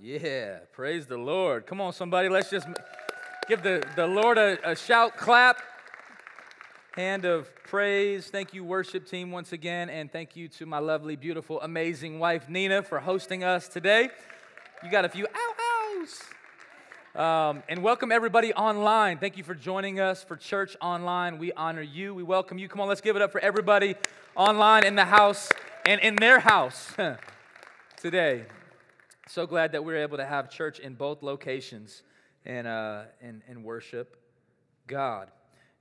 Yeah, praise the Lord. Come on, somebody, let's just give the, the Lord a, a shout, clap, hand of praise. Thank you, worship team, once again, and thank you to my lovely, beautiful, amazing wife, Nina, for hosting us today. You got a few ow ows. Um, and welcome everybody online. Thank you for joining us for Church Online. We honor you. We welcome you. Come on, let's give it up for everybody online in the house and in their house today. So glad that we are able to have church in both locations and, uh, and, and worship God.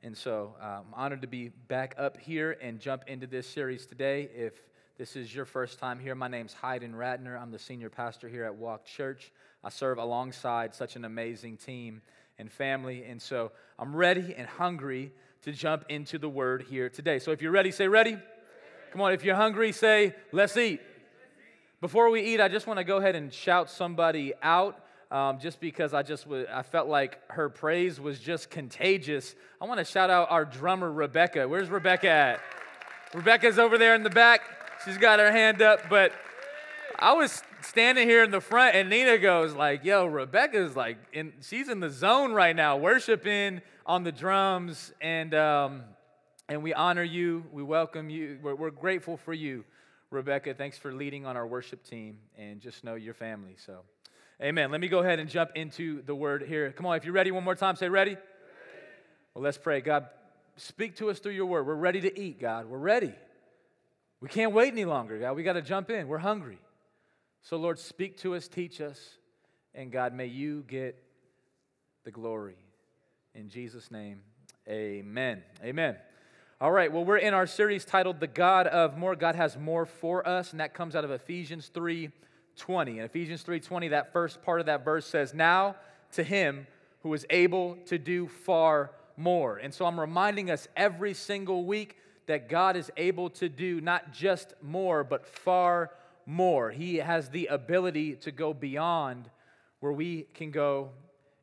And so uh, I'm honored to be back up here and jump into this series today. If this is your first time here, my name's Hayden Ratner. I'm the senior pastor here at Walk Church. I serve alongside such an amazing team and family. And so I'm ready and hungry to jump into the word here today. So if you're ready, say ready. Come on, if you're hungry, say, let's eat. Before we eat, I just want to go ahead and shout somebody out. Um, just because I just w- I felt like her praise was just contagious. I want to shout out our drummer Rebecca. Where's Rebecca at? Rebecca's over there in the back. She's got her hand up, but I was standing here in the front, and Nina goes like, "Yo, Rebecca's like, in, she's in the zone right now, worshiping on the drums, and um, and we honor you, we welcome you, we're, we're grateful for you." Rebecca, thanks for leading on our worship team and just know your family. So, amen. Let me go ahead and jump into the word here. Come on, if you're ready, one more time, say ready. ready. Well, let's pray. God, speak to us through your word. We're ready to eat, God. We're ready. We can't wait any longer, God. We got to jump in. We're hungry. So, Lord, speak to us, teach us, and God, may you get the glory. In Jesus' name, amen. Amen. All right, well, we're in our series titled The God of More. God has more for us, and that comes out of Ephesians 3 20. In Ephesians 3 20, that first part of that verse says, Now to him who is able to do far more. And so I'm reminding us every single week that God is able to do not just more, but far more. He has the ability to go beyond where we can go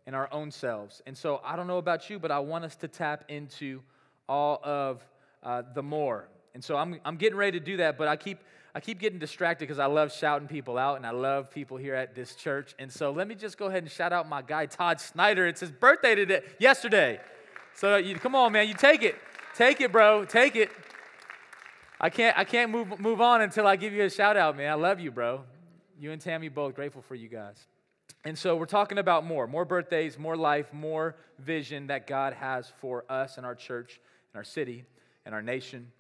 in our own selves. And so I don't know about you, but I want us to tap into all of uh, the more. And so I'm, I'm getting ready to do that, but I keep, I keep getting distracted because I love shouting people out and I love people here at this church. And so let me just go ahead and shout out my guy, Todd Snyder. It's his birthday today, yesterday. So you, come on, man, you take it. Take it, bro. Take it. I can't, I can't move, move on until I give you a shout out, man. I love you, bro. You and Tammy both grateful for you guys. And so we're talking about more more birthdays, more life, more vision that God has for us and our church and our city and our nation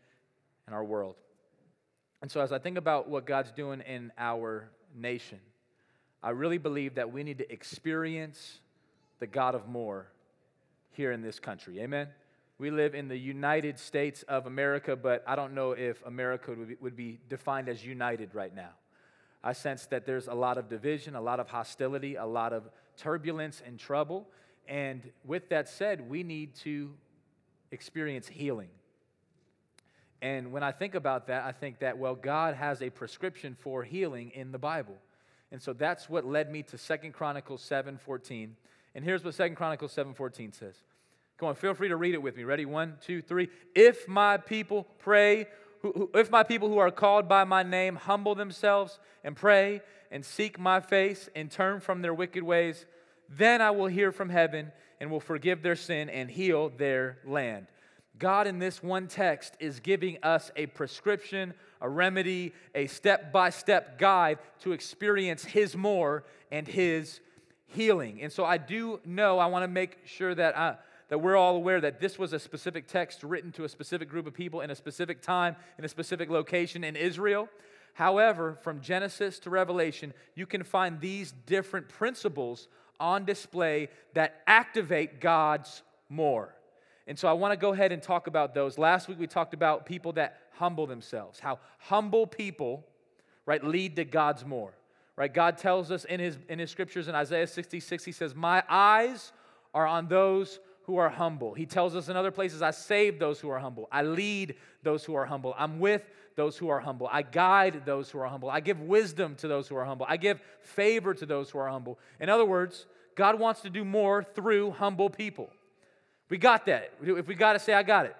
and our world. And so, as I think about what God's doing in our nation, I really believe that we need to experience the God of more here in this country. Amen? We live in the United States of America, but I don't know if America would be, would be defined as united right now. I sense that there's a lot of division, a lot of hostility, a lot of turbulence and trouble. And with that said, we need to experience healing. And when I think about that, I think that, well, God has a prescription for healing in the Bible. And so that's what led me to Second Chronicles 7.14. And here's what Second Chronicles 7.14 says. Come on, feel free to read it with me. Ready? One, two, three. If my people pray, if my people who are called by my name humble themselves and pray and seek my face and turn from their wicked ways, then I will hear from heaven and will forgive their sin and heal their land. God, in this one text, is giving us a prescription, a remedy, a step by step guide to experience His more and His healing. And so I do know, I want to make sure that, I, that we're all aware that this was a specific text written to a specific group of people in a specific time, in a specific location in Israel. However, from Genesis to Revelation, you can find these different principles on display that activate God's more. And so I want to go ahead and talk about those. Last week we talked about people that humble themselves, how humble people, right, lead to God's more. Right? God tells us in his in his scriptures in Isaiah 66 he says, "My eyes are on those who are humble." He tells us in other places, "I save those who are humble. I lead those who are humble. I'm with those who are humble. I guide those who are humble. I give wisdom to those who are humble. I give favor to those who are humble." In other words, God wants to do more through humble people. We got that. If we got to say, I got it.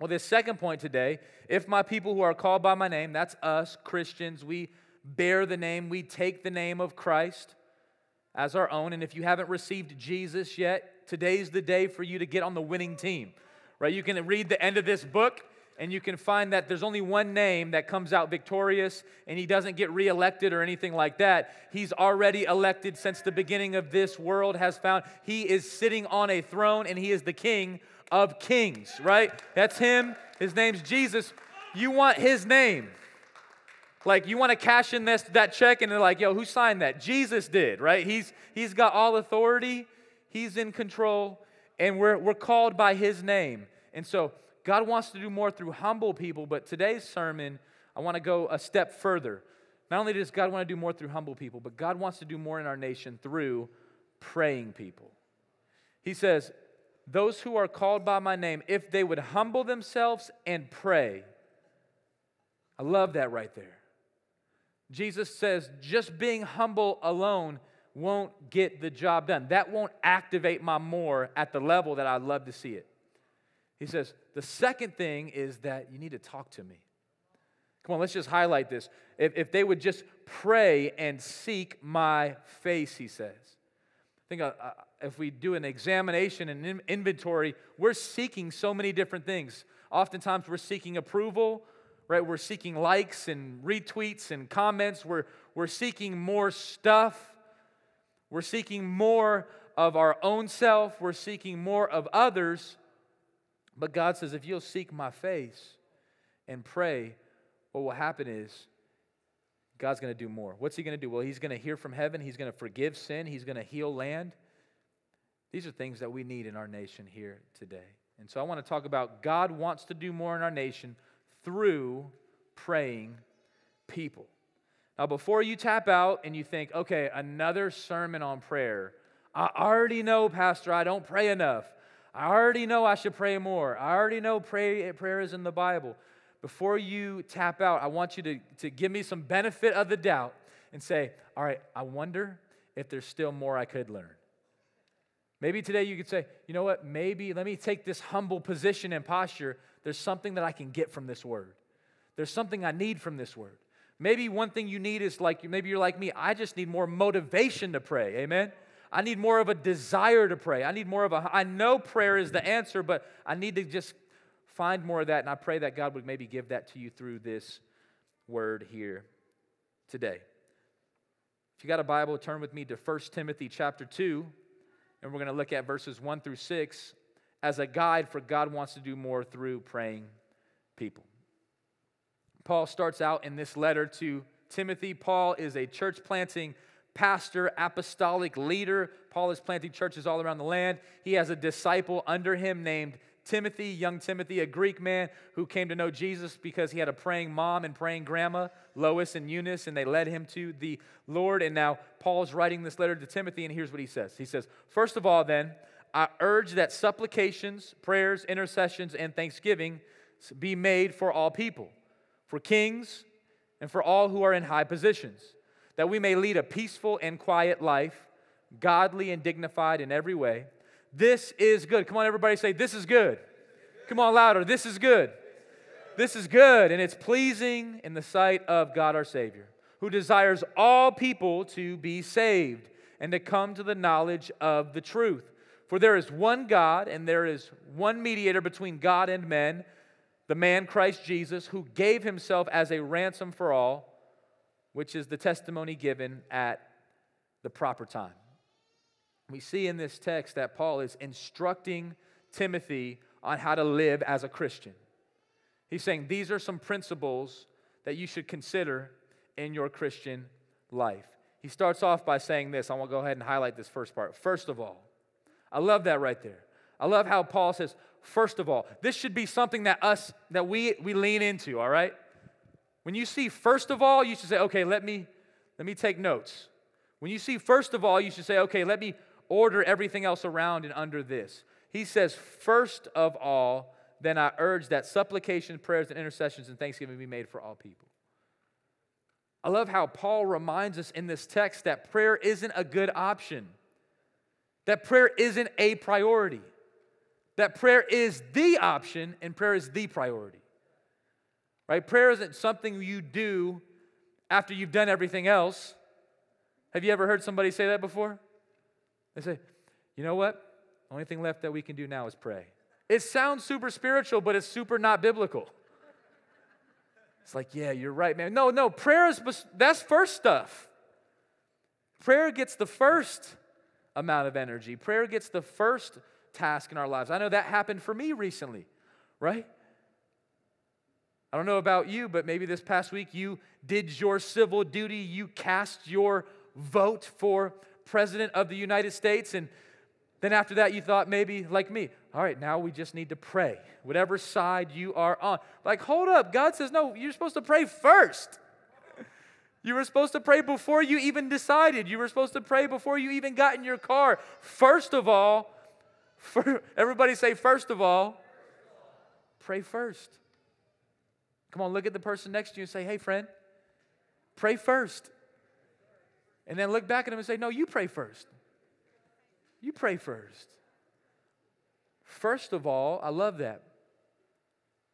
Well, this second point today if my people who are called by my name, that's us, Christians, we bear the name, we take the name of Christ as our own. And if you haven't received Jesus yet, today's the day for you to get on the winning team, right? You can read the end of this book and you can find that there's only one name that comes out victorious and he doesn't get reelected or anything like that. He's already elected since the beginning of this world has found. He is sitting on a throne and he is the king of kings, right? That's him. His name's Jesus. You want his name. Like you want to cash in this that check and they're like, "Yo, who signed that?" Jesus did, right? He's he's got all authority. He's in control and we're we're called by his name. And so God wants to do more through humble people, but today's sermon, I want to go a step further. Not only does God want to do more through humble people, but God wants to do more in our nation through praying people. He says, Those who are called by my name, if they would humble themselves and pray. I love that right there. Jesus says, just being humble alone won't get the job done. That won't activate my more at the level that I'd love to see it. He says, the second thing is that you need to talk to me. Come on, let's just highlight this. If, if they would just pray and seek my face, he says. I think uh, uh, if we do an examination and inventory, we're seeking so many different things. Oftentimes, we're seeking approval, right? We're seeking likes and retweets and comments. We're, we're seeking more stuff. We're seeking more of our own self. We're seeking more of others. But God says, if you'll seek my face and pray, what will happen is God's going to do more. What's He going to do? Well, He's going to hear from heaven, He's going to forgive sin, He's going to heal land. These are things that we need in our nation here today. And so I want to talk about God wants to do more in our nation through praying people. Now, before you tap out and you think, okay, another sermon on prayer, I already know, Pastor, I don't pray enough. I already know I should pray more. I already know pray, prayer is in the Bible. Before you tap out, I want you to, to give me some benefit of the doubt and say, All right, I wonder if there's still more I could learn. Maybe today you could say, You know what? Maybe let me take this humble position and posture. There's something that I can get from this word, there's something I need from this word. Maybe one thing you need is like, maybe you're like me, I just need more motivation to pray. Amen? I need more of a desire to pray. I need more of a, I know prayer is the answer, but I need to just find more of that. And I pray that God would maybe give that to you through this word here today. If you got a Bible, turn with me to 1 Timothy chapter 2, and we're going to look at verses 1 through 6 as a guide for God wants to do more through praying people. Paul starts out in this letter to Timothy. Paul is a church planting pastor, apostolic leader. Paul is planting churches all around the land. He has a disciple under him named Timothy, young Timothy, a Greek man who came to know Jesus because he had a praying mom and praying grandma, Lois and Eunice, and they led him to the Lord. And now Paul's writing this letter to Timothy, and here's what he says He says, First of all, then, I urge that supplications, prayers, intercessions, and thanksgiving be made for all people, for kings, and for all who are in high positions that we may lead a peaceful and quiet life, godly and dignified in every way. This is good. Come on, everybody say, This is good. Come on, louder. This is good. This is good, and it's pleasing in the sight of God our Savior, who desires all people to be saved and to come to the knowledge of the truth. For there is one God, and there is one mediator between God and men, the man Christ Jesus, who gave himself as a ransom for all which is the testimony given at the proper time. We see in this text that Paul is instructing Timothy on how to live as a Christian. He's saying these are some principles that you should consider in your Christian life. He starts off by saying this. I want to go ahead and highlight this first part. First of all, I love that right there. I love how Paul says, first of all, this should be something that us that we we lean into, all right? When you see first of all, you should say, okay, let me let me take notes. When you see first of all, you should say, okay, let me order everything else around and under this. He says, first of all, then I urge that supplication, prayers, and intercessions and thanksgiving be made for all people. I love how Paul reminds us in this text that prayer isn't a good option, that prayer isn't a priority, that prayer is the option and prayer is the priority. Right? Prayer isn't something you do after you've done everything else. Have you ever heard somebody say that before? They say, you know what? The only thing left that we can do now is pray. It sounds super spiritual, but it's super not biblical. It's like, yeah, you're right, man. No, no, prayer is that's first stuff. Prayer gets the first amount of energy. Prayer gets the first task in our lives. I know that happened for me recently, right? I don't know about you, but maybe this past week you did your civil duty. You cast your vote for President of the United States. And then after that, you thought maybe, like me, all right, now we just need to pray, whatever side you are on. Like, hold up. God says, no, you're supposed to pray first. You were supposed to pray before you even decided. You were supposed to pray before you even got in your car. First of all, for, everybody say, first of all, pray first. Come on, look at the person next to you and say, hey, friend, pray first. And then look back at him and say, no, you pray first. You pray first. First of all, I love that.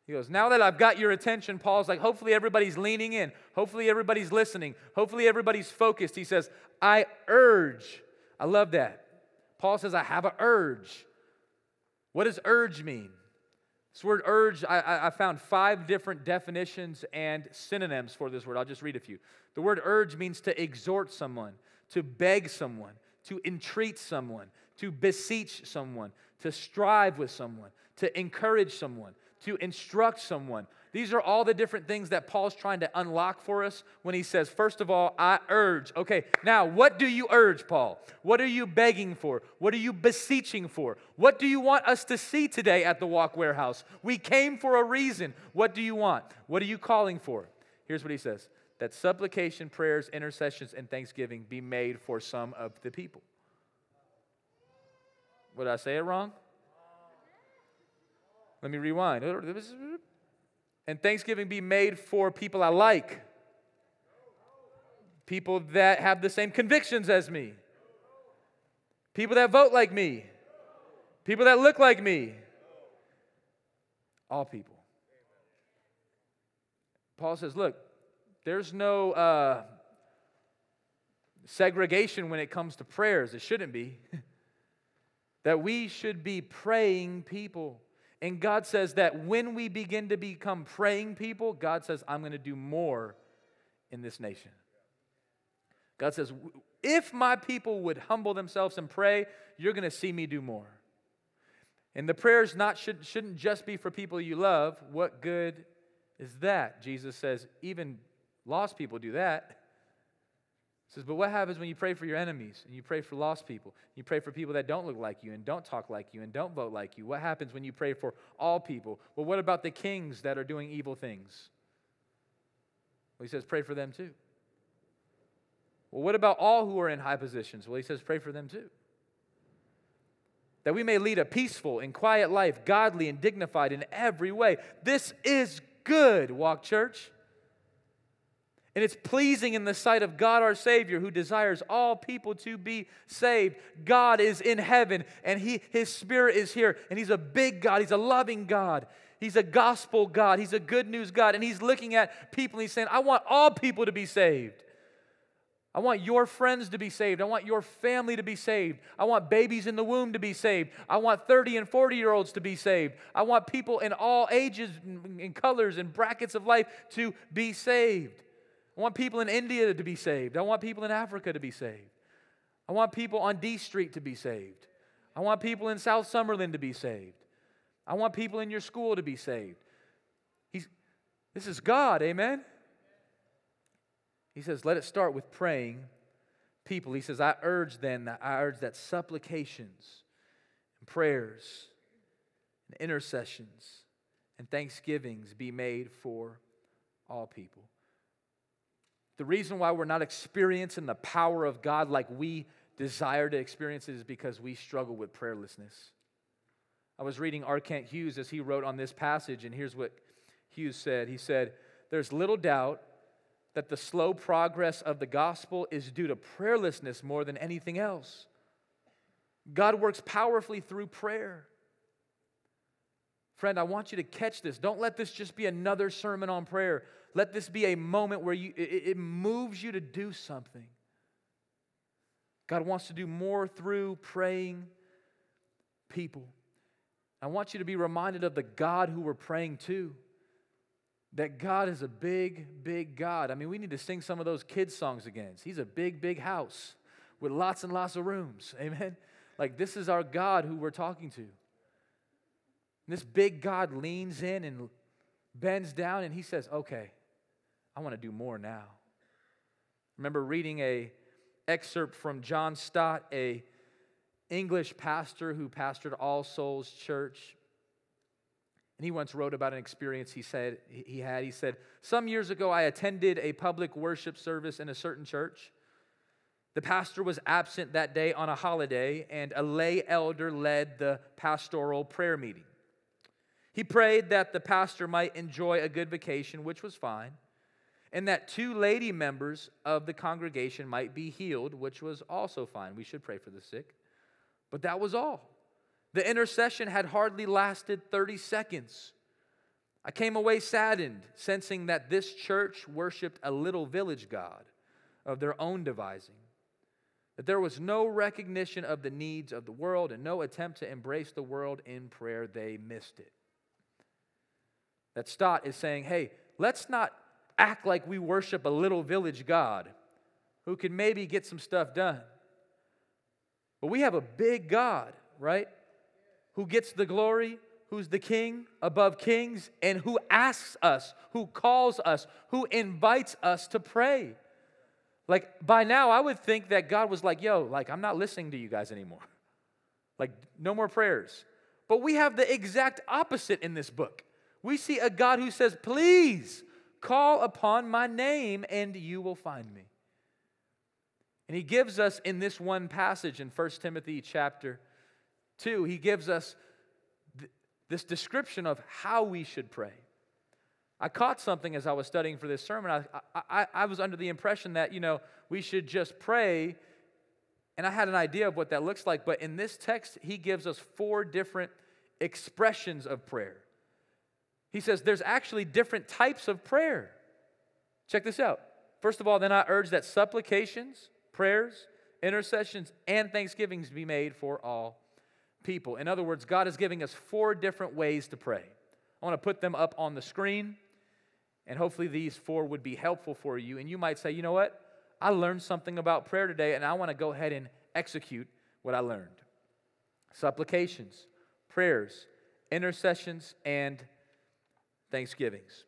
He goes, Now that I've got your attention, Paul's like, hopefully everybody's leaning in. Hopefully everybody's listening. Hopefully everybody's focused. He says, I urge. I love that. Paul says, I have an urge. What does urge mean? This word urge, I, I, found five different definitions and synonyms for this word. I'll just read a few. The word urge means to exhort someone, to beg someone, to entreat someone, to beseech someone, to strive with someone, to encourage someone, to instruct someone. These are all the different things that Paul's trying to unlock for us when he says, First of all, I urge. Okay, now what do you urge, Paul? What are you begging for? What are you beseeching for? What do you want us to see today at the Walk Warehouse? We came for a reason. What do you want? What are you calling for? Here's what he says that supplication, prayers, intercessions, and thanksgiving be made for some of the people. Would I say it wrong? Let me rewind. And thanksgiving be made for people I like, people that have the same convictions as me, people that vote like me, people that look like me. All people. Paul says, look, there's no uh, segregation when it comes to prayers. It shouldn't be. that we should be praying people. And God says that when we begin to become praying people, God says, I'm going to do more in this nation. God says, if my people would humble themselves and pray, you're going to see me do more. And the prayers not should, shouldn't just be for people you love. What good is that? Jesus says, even lost people do that says, but what happens when you pray for your enemies and you pray for lost people? You pray for people that don't look like you and don't talk like you and don't vote like you. What happens when you pray for all people? Well, what about the kings that are doing evil things? Well, he says, pray for them too. Well, what about all who are in high positions? Well, he says, pray for them too. That we may lead a peaceful and quiet life, godly and dignified in every way. This is good, Walk Church. And it's pleasing in the sight of God our Savior who desires all people to be saved. God is in heaven and he, His Spirit is here. And He's a big God, He's a loving God. He's a gospel God. He's a good news God. And He's looking at people and He's saying, I want all people to be saved. I want your friends to be saved. I want your family to be saved. I want babies in the womb to be saved. I want 30 and 40 year olds to be saved. I want people in all ages and colors and brackets of life to be saved. I want people in India to be saved. I want people in Africa to be saved. I want people on D Street to be saved. I want people in South Summerlin to be saved. I want people in your school to be saved. He's, this is God, amen? He says, let it start with praying people. He says, I urge then that I urge that supplications and prayers and intercessions and thanksgivings be made for all people. The reason why we're not experiencing the power of God like we desire to experience it is because we struggle with prayerlessness. I was reading R. Kent Hughes as he wrote on this passage, and here's what Hughes said. He said, There's little doubt that the slow progress of the gospel is due to prayerlessness more than anything else. God works powerfully through prayer. Friend, I want you to catch this. Don't let this just be another sermon on prayer. Let this be a moment where you, it, it moves you to do something. God wants to do more through praying people. I want you to be reminded of the God who we're praying to. That God is a big, big God. I mean, we need to sing some of those kids' songs again. He's a big, big house with lots and lots of rooms. Amen. Like, this is our God who we're talking to. This big God leans in and bends down and he says, Okay, I want to do more now. remember reading a excerpt from John Stott, a English pastor who pastored All Souls Church. And he once wrote about an experience he said he had. He said, Some years ago, I attended a public worship service in a certain church. The pastor was absent that day on a holiday, and a lay elder led the pastoral prayer meeting. He prayed that the pastor might enjoy a good vacation, which was fine, and that two lady members of the congregation might be healed, which was also fine. We should pray for the sick. But that was all. The intercession had hardly lasted 30 seconds. I came away saddened, sensing that this church worshiped a little village God of their own devising, that there was no recognition of the needs of the world and no attempt to embrace the world in prayer. They missed it. That Stott is saying, hey, let's not act like we worship a little village God who can maybe get some stuff done. But we have a big God, right? Who gets the glory, who's the king above kings, and who asks us, who calls us, who invites us to pray. Like by now, I would think that God was like, yo, like, I'm not listening to you guys anymore. Like, no more prayers. But we have the exact opposite in this book. We see a God who says, please call upon my name and you will find me. And he gives us in this one passage in 1 Timothy chapter 2, he gives us th- this description of how we should pray. I caught something as I was studying for this sermon. I, I, I was under the impression that, you know, we should just pray, and I had an idea of what that looks like. But in this text, he gives us four different expressions of prayer. He says there's actually different types of prayer. Check this out. First of all, then I urge that supplications, prayers, intercessions, and thanksgivings be made for all people. In other words, God is giving us four different ways to pray. I want to put them up on the screen, and hopefully these four would be helpful for you. And you might say, you know what? I learned something about prayer today, and I want to go ahead and execute what I learned. Supplications, prayers, intercessions, and thanksgivings.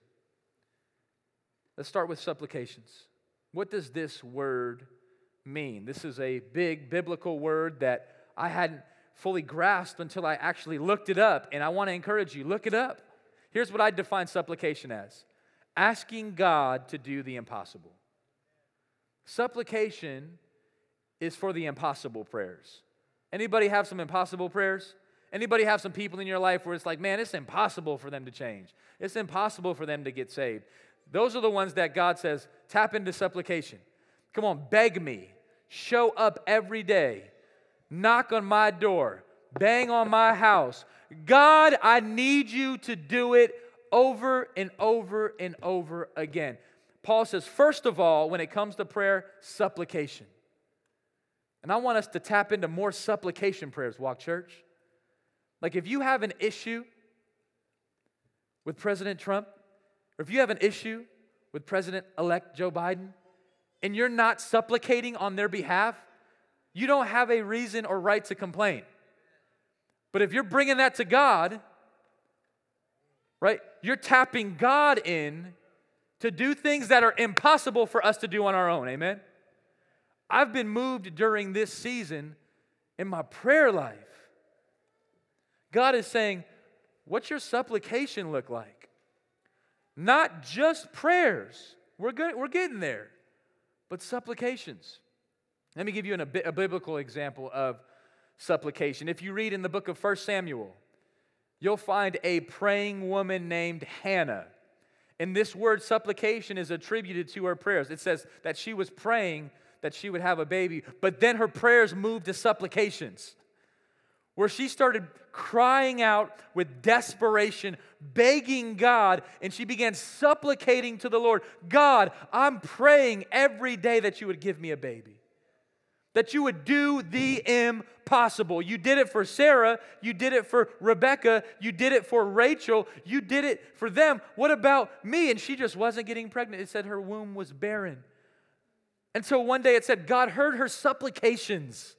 Let's start with supplications. What does this word mean? This is a big biblical word that I hadn't fully grasped until I actually looked it up, and I want to encourage you look it up. Here's what I define supplication as asking God to do the impossible. Supplication is for the impossible prayers. Anybody have some impossible prayers? Anybody have some people in your life where it's like, man, it's impossible for them to change. It's impossible for them to get saved. Those are the ones that God says, tap into supplication. Come on, beg me. Show up every day. Knock on my door. Bang on my house. God, I need you to do it over and over and over again. Paul says, first of all, when it comes to prayer, supplication. And I want us to tap into more supplication prayers, Walk Church. Like if you have an issue with President Trump, or if you have an issue with President elect Joe Biden, and you're not supplicating on their behalf, you don't have a reason or right to complain. But if you're bringing that to God, right, you're tapping God in to do things that are impossible for us to do on our own. Amen? I've been moved during this season in my prayer life. God is saying, What's your supplication look like? Not just prayers. We're, good, we're getting there but supplications. Let me give you an, a, a biblical example of supplication. If you read in the book of 1 Samuel, you'll find a praying woman named Hannah. And this word supplication is attributed to her prayers. It says that she was praying that she would have a baby, but then her prayers moved to supplications. Where she started crying out with desperation, begging God, and she began supplicating to the Lord God, I'm praying every day that you would give me a baby. That you would do the impossible. You did it for Sarah. You did it for Rebecca. You did it for Rachel. You did it for them. What about me? And she just wasn't getting pregnant. It said her womb was barren. And so one day it said God heard her supplications.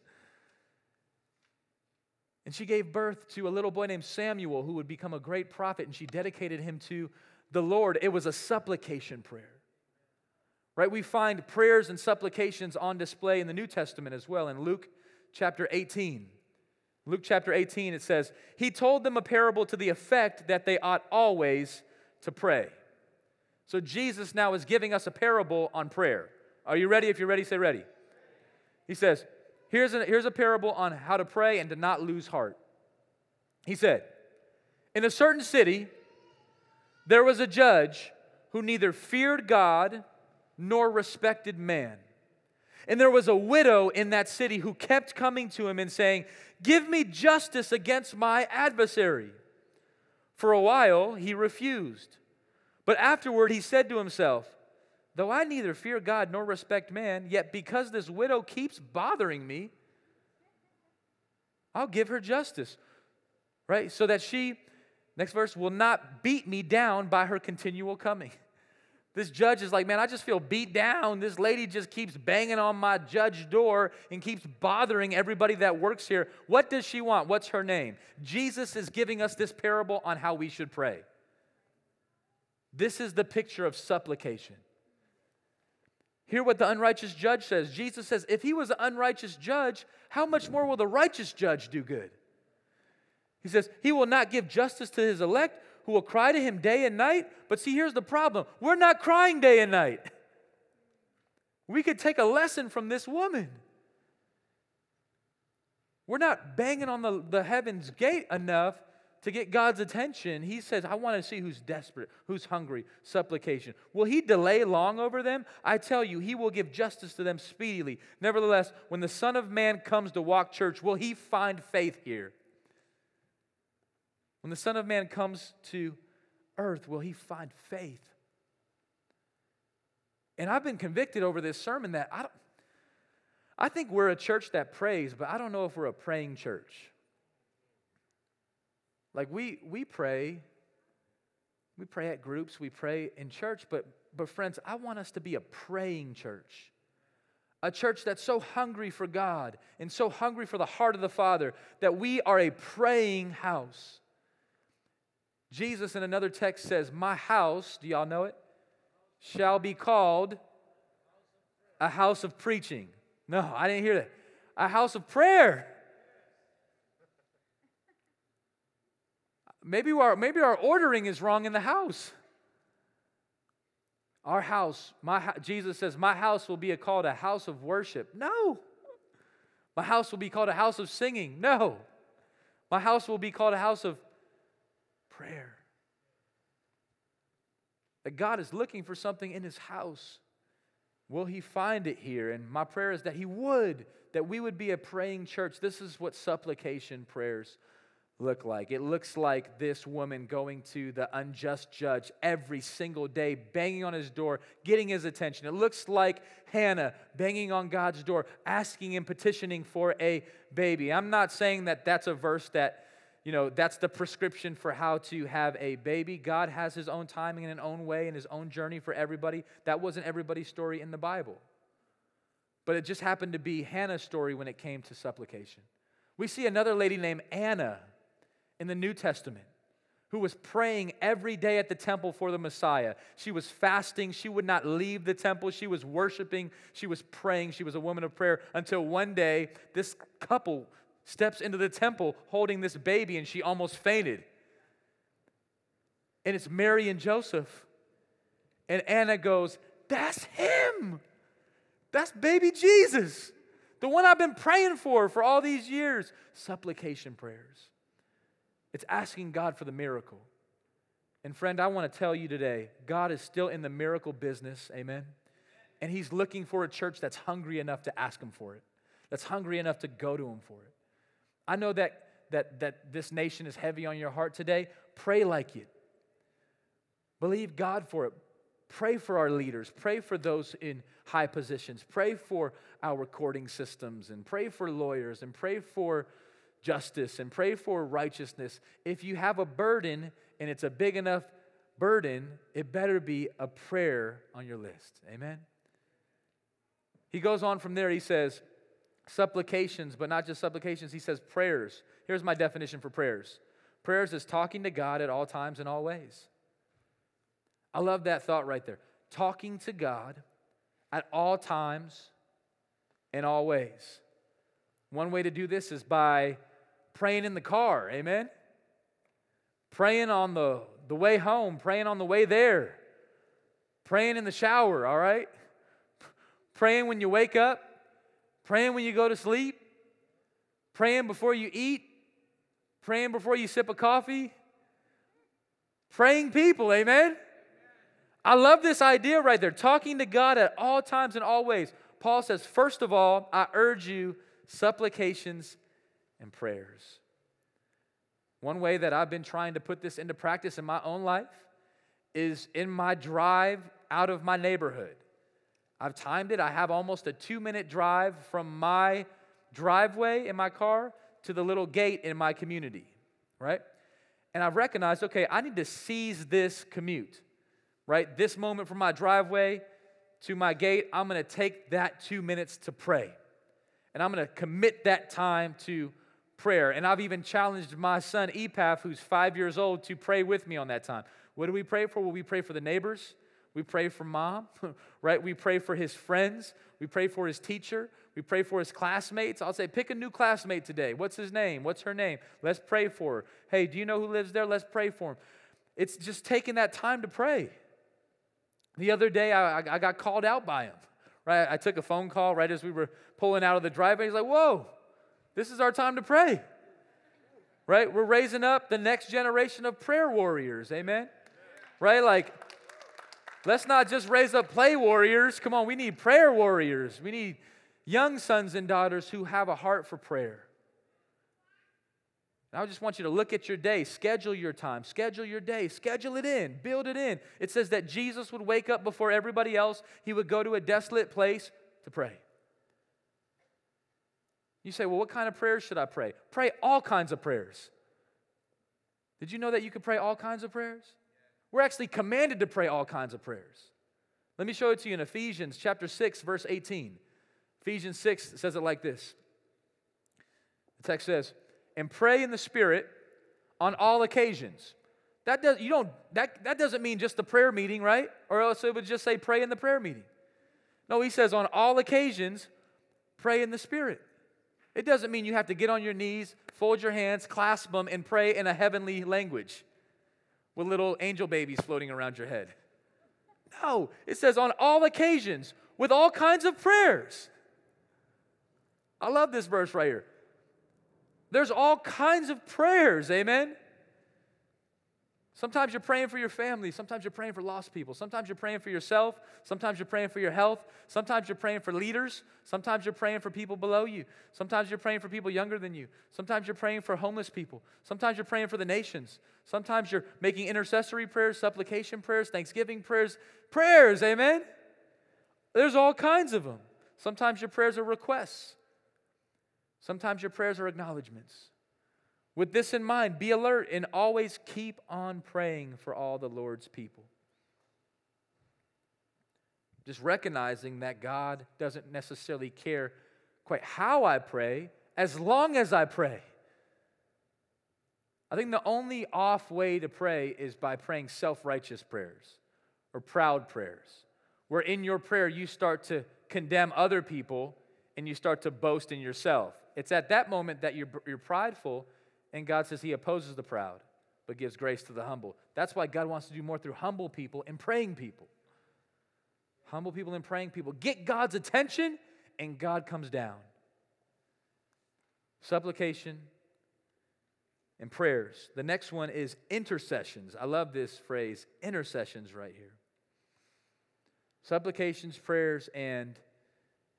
And she gave birth to a little boy named Samuel who would become a great prophet, and she dedicated him to the Lord. It was a supplication prayer. Right? We find prayers and supplications on display in the New Testament as well. In Luke chapter 18, Luke chapter 18, it says, He told them a parable to the effect that they ought always to pray. So Jesus now is giving us a parable on prayer. Are you ready? If you're ready, say ready. He says, Here's a, here's a parable on how to pray and to not lose heart. He said, In a certain city, there was a judge who neither feared God nor respected man. And there was a widow in that city who kept coming to him and saying, Give me justice against my adversary. For a while he refused. But afterward he said to himself, Though I neither fear God nor respect man, yet because this widow keeps bothering me, I'll give her justice. Right? So that she, next verse, will not beat me down by her continual coming. This judge is like, man, I just feel beat down. This lady just keeps banging on my judge door and keeps bothering everybody that works here. What does she want? What's her name? Jesus is giving us this parable on how we should pray. This is the picture of supplication. Hear what the unrighteous judge says. Jesus says, if he was an unrighteous judge, how much more will the righteous judge do good? He says, He will not give justice to his elect who will cry to him day and night. But see, here's the problem we're not crying day and night. We could take a lesson from this woman. We're not banging on the, the heaven's gate enough to get God's attention, he says, I want to see who's desperate, who's hungry, supplication. Will he delay long over them? I tell you, he will give justice to them speedily. Nevertheless, when the Son of Man comes to walk church, will he find faith here? When the Son of Man comes to earth, will he find faith? And I've been convicted over this sermon that I don't, I think we're a church that prays, but I don't know if we're a praying church. Like we we pray, we pray at groups, we pray in church, but but friends, I want us to be a praying church. A church that's so hungry for God and so hungry for the heart of the Father that we are a praying house. Jesus in another text says, My house, do y'all know it? Shall be called a house of preaching. No, I didn't hear that. A house of prayer. Maybe our, maybe our ordering is wrong in the house. Our house, my Jesus says, my house will be called a house of worship. No. My house will be called a house of singing. No. My house will be called a house of prayer. That God is looking for something in his house. Will he find it here? And my prayer is that he would, that we would be a praying church. This is what supplication prayers look like? It looks like this woman going to the unjust judge every single day, banging on his door, getting his attention. It looks like Hannah banging on God's door, asking and petitioning for a baby. I'm not saying that that's a verse that, you know, that's the prescription for how to have a baby. God has his own timing and his own way and his own journey for everybody. That wasn't everybody's story in the Bible. But it just happened to be Hannah's story when it came to supplication. We see another lady named Anna in the New Testament who was praying every day at the temple for the Messiah. She was fasting. She would not leave the temple. She was worshiping. She was praying. She was a woman of prayer until one day this couple steps into the temple holding this baby and she almost fainted. And it's Mary and Joseph. And Anna goes, That's him. That's baby Jesus, the one I've been praying for for all these years. Supplication prayers. It's asking God for the miracle. And friend, I want to tell you today, God is still in the miracle business. Amen. And He's looking for a church that's hungry enough to ask Him for it, that's hungry enough to go to Him for it. I know that that, that this nation is heavy on your heart today, pray like it. Believe God for it. Pray for our leaders. Pray for those in high positions. Pray for our recording systems and pray for lawyers and pray for justice and pray for righteousness. If you have a burden and it's a big enough burden, it better be a prayer on your list. Amen? He goes on from there, he says, supplications, but not just supplications, he says prayers. Here's my definition for prayers prayers is talking to God at all times and all ways. I love that thought right there. Talking to God at all times and all ways. One way to do this is by praying in the car, amen? Praying on the, the way home, praying on the way there, praying in the shower, all right? Praying when you wake up, praying when you go to sleep, praying before you eat, praying before you sip a coffee. Praying people, amen? I love this idea right there, talking to God at all times and all ways. Paul says, first of all, I urge you supplications and prayers. One way that I've been trying to put this into practice in my own life is in my drive out of my neighborhood. I've timed it. I have almost a two minute drive from my driveway in my car to the little gate in my community, right? And I've recognized, okay, I need to seize this commute, right? This moment from my driveway to my gate, I'm gonna take that two minutes to pray. And I'm gonna commit that time to prayer. And I've even challenged my son, Epaph, who's five years old, to pray with me on that time. What do we pray for? Well, we pray for the neighbors. We pray for mom, right? We pray for his friends. We pray for his teacher. We pray for his classmates. I'll say, pick a new classmate today. What's his name? What's her name? Let's pray for her. Hey, do you know who lives there? Let's pray for him. It's just taking that time to pray. The other day, I, I got called out by him, right? I took a phone call right as we were pulling out of the driveway. He's like, whoa, this is our time to pray. Right? We're raising up the next generation of prayer warriors. Amen? Right? Like, let's not just raise up play warriors. Come on, we need prayer warriors. We need young sons and daughters who have a heart for prayer. I just want you to look at your day, schedule your time, schedule your day, schedule it in, build it in. It says that Jesus would wake up before everybody else, he would go to a desolate place to pray. You say, well, what kind of prayers should I pray? Pray all kinds of prayers. Did you know that you could pray all kinds of prayers? We're actually commanded to pray all kinds of prayers. Let me show it to you in Ephesians chapter 6, verse 18. Ephesians 6 says it like this. The text says, and pray in the Spirit on all occasions. That does you don't that, that doesn't mean just the prayer meeting, right? Or else it would just say pray in the prayer meeting. No, he says on all occasions, pray in the Spirit. It doesn't mean you have to get on your knees, fold your hands, clasp them, and pray in a heavenly language with little angel babies floating around your head. No, it says on all occasions with all kinds of prayers. I love this verse right here. There's all kinds of prayers, amen? Sometimes you're praying for your family. Sometimes you're praying for lost people. Sometimes you're praying for yourself. Sometimes you're praying for your health. Sometimes you're praying for leaders. Sometimes you're praying for people below you. Sometimes you're praying for people younger than you. Sometimes you're praying for homeless people. Sometimes you're praying for the nations. Sometimes you're making intercessory prayers, supplication prayers, thanksgiving prayers. Prayers, amen? There's all kinds of them. Sometimes your prayers are requests. Sometimes your prayers are acknowledgments. With this in mind, be alert and always keep on praying for all the Lord's people. Just recognizing that God doesn't necessarily care quite how I pray, as long as I pray. I think the only off way to pray is by praying self righteous prayers or proud prayers, where in your prayer you start to condemn other people and you start to boast in yourself. It's at that moment that you're, you're prideful and God says He opposes the proud, but gives grace to the humble. That's why God wants to do more through humble people and praying people. Humble people and praying people. Get God's attention, and God comes down. Supplication and prayers. The next one is intercessions. I love this phrase, intercessions, right here. Supplications, prayers, and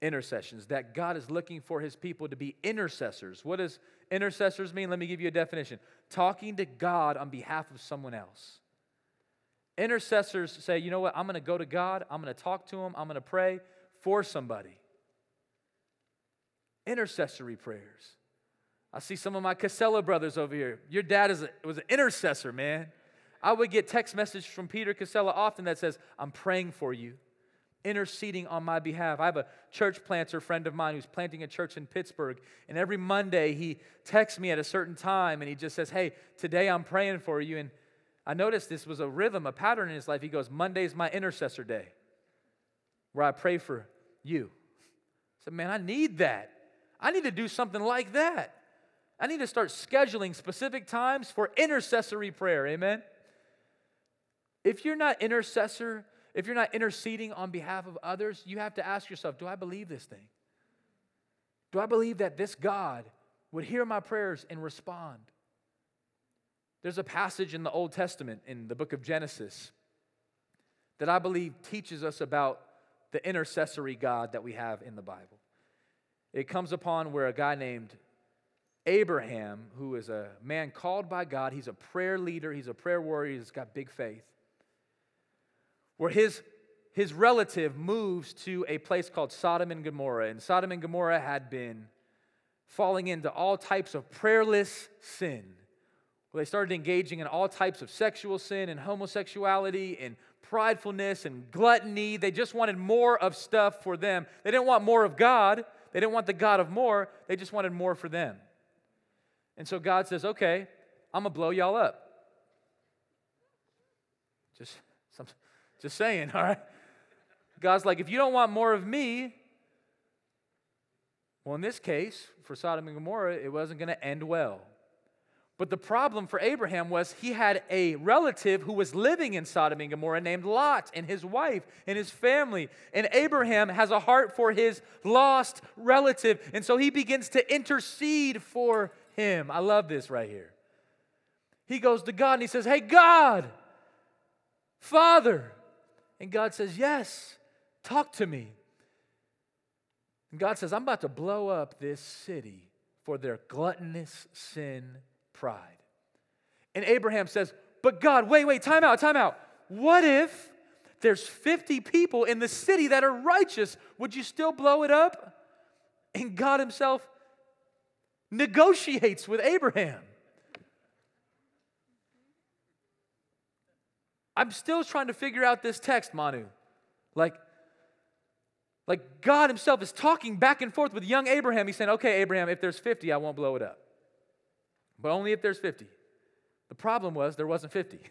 intercessions, that God is looking for his people to be intercessors. What does intercessors mean? Let me give you a definition talking to God on behalf of someone else. Intercessors say, you know what, I'm going to go to God, I'm going to talk to him, I'm going to pray for somebody. Intercessory prayers. I see some of my Casella brothers over here. Your dad is a, was an intercessor, man. I would get text messages from Peter Casella often that says, I'm praying for you, interceding on my behalf. I have a church planter friend of mine who's planting a church in Pittsburgh, and every Monday he texts me at a certain time and he just says, Hey, today I'm praying for you. And I noticed this was a rhythm, a pattern in his life. He goes, Monday's my intercessor day, where I pray for you. I said, Man, I need that. I need to do something like that. I need to start scheduling specific times for intercessory prayer. Amen. If you're not intercessor, if you're not interceding on behalf of others, you have to ask yourself, do I believe this thing? Do I believe that this God would hear my prayers and respond? There's a passage in the Old Testament in the book of Genesis that I believe teaches us about the intercessory God that we have in the Bible. It comes upon where a guy named Abraham, who is a man called by God, he's a prayer leader, he's a prayer warrior, he's got big faith, where his, his relative moves to a place called Sodom and Gomorrah. And Sodom and Gomorrah had been falling into all types of prayerless sin. Well, they started engaging in all types of sexual sin and homosexuality and pridefulness and gluttony. They just wanted more of stuff for them. They didn't want more of God. They didn't want the God of more. They just wanted more for them. And so God says, okay, I'm going to blow y'all up. Just, just saying, all right? God's like, if you don't want more of me, well, in this case, for Sodom and Gomorrah, it wasn't going to end well. But the problem for Abraham was he had a relative who was living in Sodom and Gomorrah named Lot and his wife and his family. And Abraham has a heart for his lost relative. And so he begins to intercede for him. I love this right here. He goes to God and he says, Hey, God, Father. And God says, Yes, talk to me. And God says, I'm about to blow up this city for their gluttonous sin pride. And Abraham says, But God, wait, wait, time out, time out. What if there's 50 people in the city that are righteous? Would you still blow it up? And God Himself negotiates with Abraham. I'm still trying to figure out this text, Manu. Like, like God Himself is talking back and forth with young Abraham. He's saying, okay, Abraham, if there's 50, I won't blow it up. But only if there's 50. The problem was there wasn't 50.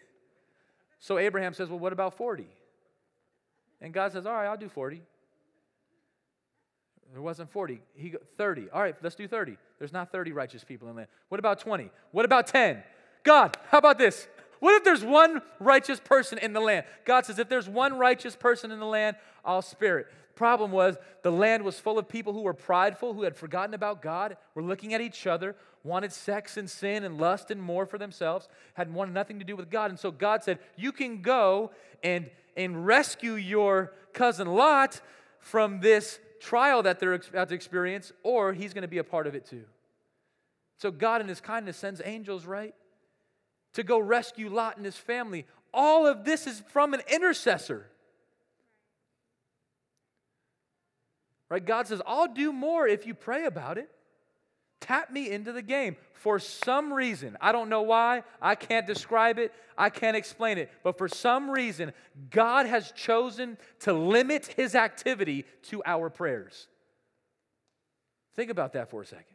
So Abraham says, well, what about 40? And God says, all right, I'll do 40. There wasn't 40. He 30. All right, let's do 30. There's not 30 righteous people in the land. What about 20? What about 10? God, how about this? What if there's one righteous person in the land? God says, if there's one righteous person in the land, I'll spare it. Problem was, the land was full of people who were prideful, who had forgotten about God, were looking at each other, wanted sex and sin and lust and more for themselves, had wanted nothing to do with God. And so God said, You can go and, and rescue your cousin Lot from this trial that they're about to experience, or he's going to be a part of it too. So God, in his kindness, sends angels, right? To go rescue Lot and his family. All of this is from an intercessor. Right? God says, I'll do more if you pray about it. Tap me into the game. For some reason, I don't know why, I can't describe it, I can't explain it, but for some reason, God has chosen to limit his activity to our prayers. Think about that for a second.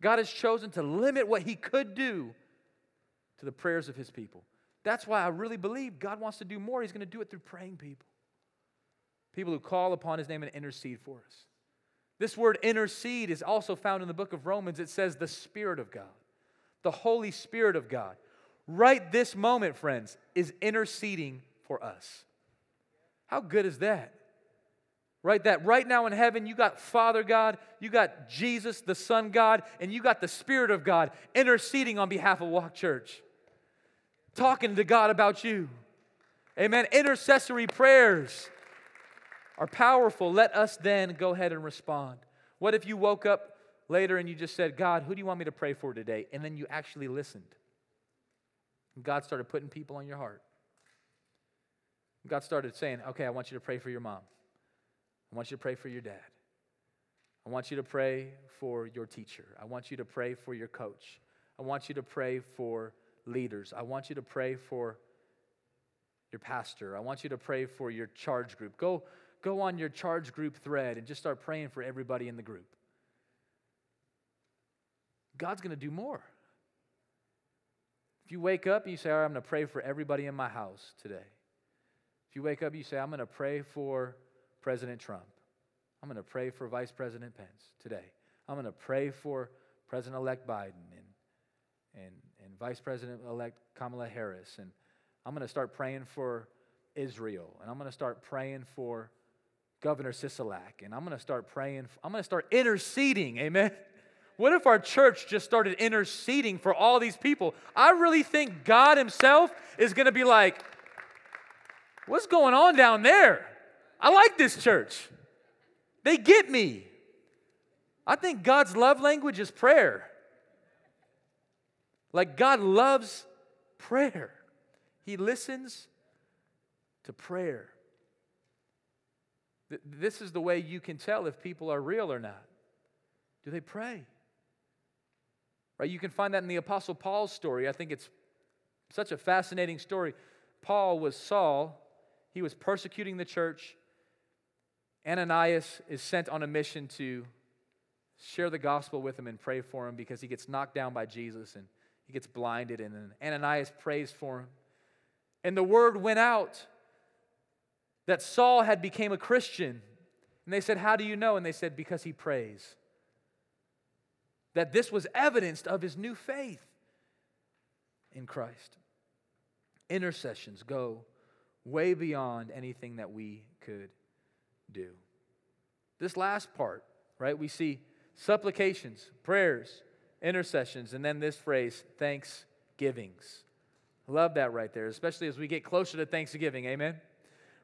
God has chosen to limit what he could do to the prayers of his people. That's why I really believe God wants to do more. He's going to do it through praying people, people who call upon his name and intercede for us. This word intercede is also found in the book of Romans. It says the Spirit of God, the Holy Spirit of God. Right this moment, friends, is interceding for us. How good is that? Right, that right now in heaven, you got Father God, you got Jesus, the Son God, and you got the Spirit of God interceding on behalf of Walk Church, talking to God about you. Amen. Intercessory prayers. are powerful, let us then go ahead and respond. What if you woke up later and you just said, God, who do you want me to pray for today? And then you actually listened. God started putting people on your heart. God started saying, okay, I want you to pray for your mom. I want you to pray for your dad. I want you to pray for your teacher. I want you to pray for your coach. I want you to pray for leaders. I want you to pray for your pastor. I want you to pray for your charge group. Go, go on your charge group thread and just start praying for everybody in the group. God's going to do more. If you wake up and you say, All right, I'm going to pray for everybody in my house today. If you wake up, you say, I'm going to pray for President Trump. I'm going to pray for Vice President Pence today. I'm going to pray for President elect Biden and, and, Vice President elect Kamala Harris. And I'm going to start praying for Israel. And I'm going to start praying for Governor Sisolak. And I'm going to start praying, I'm going to start interceding. Amen. What if our church just started interceding for all these people? I really think God Himself is going to be like, what's going on down there? I like this church. They get me. I think God's love language is prayer. Like God loves prayer, He listens to prayer. This is the way you can tell if people are real or not. Do they pray? Right? You can find that in the Apostle Paul's story. I think it's such a fascinating story. Paul was Saul, he was persecuting the church. Ananias is sent on a mission to share the gospel with him and pray for him because he gets knocked down by Jesus and he gets blinded. And then Ananias prays for him. And the word went out that Saul had become a Christian. And they said, How do you know? And they said, Because he prays that this was evidenced of his new faith in Christ. Intercessions go way beyond anything that we could do. This last part, right? We see supplications, prayers, intercessions, and then this phrase, thanksgivings. Love that right there, especially as we get closer to Thanksgiving. Amen?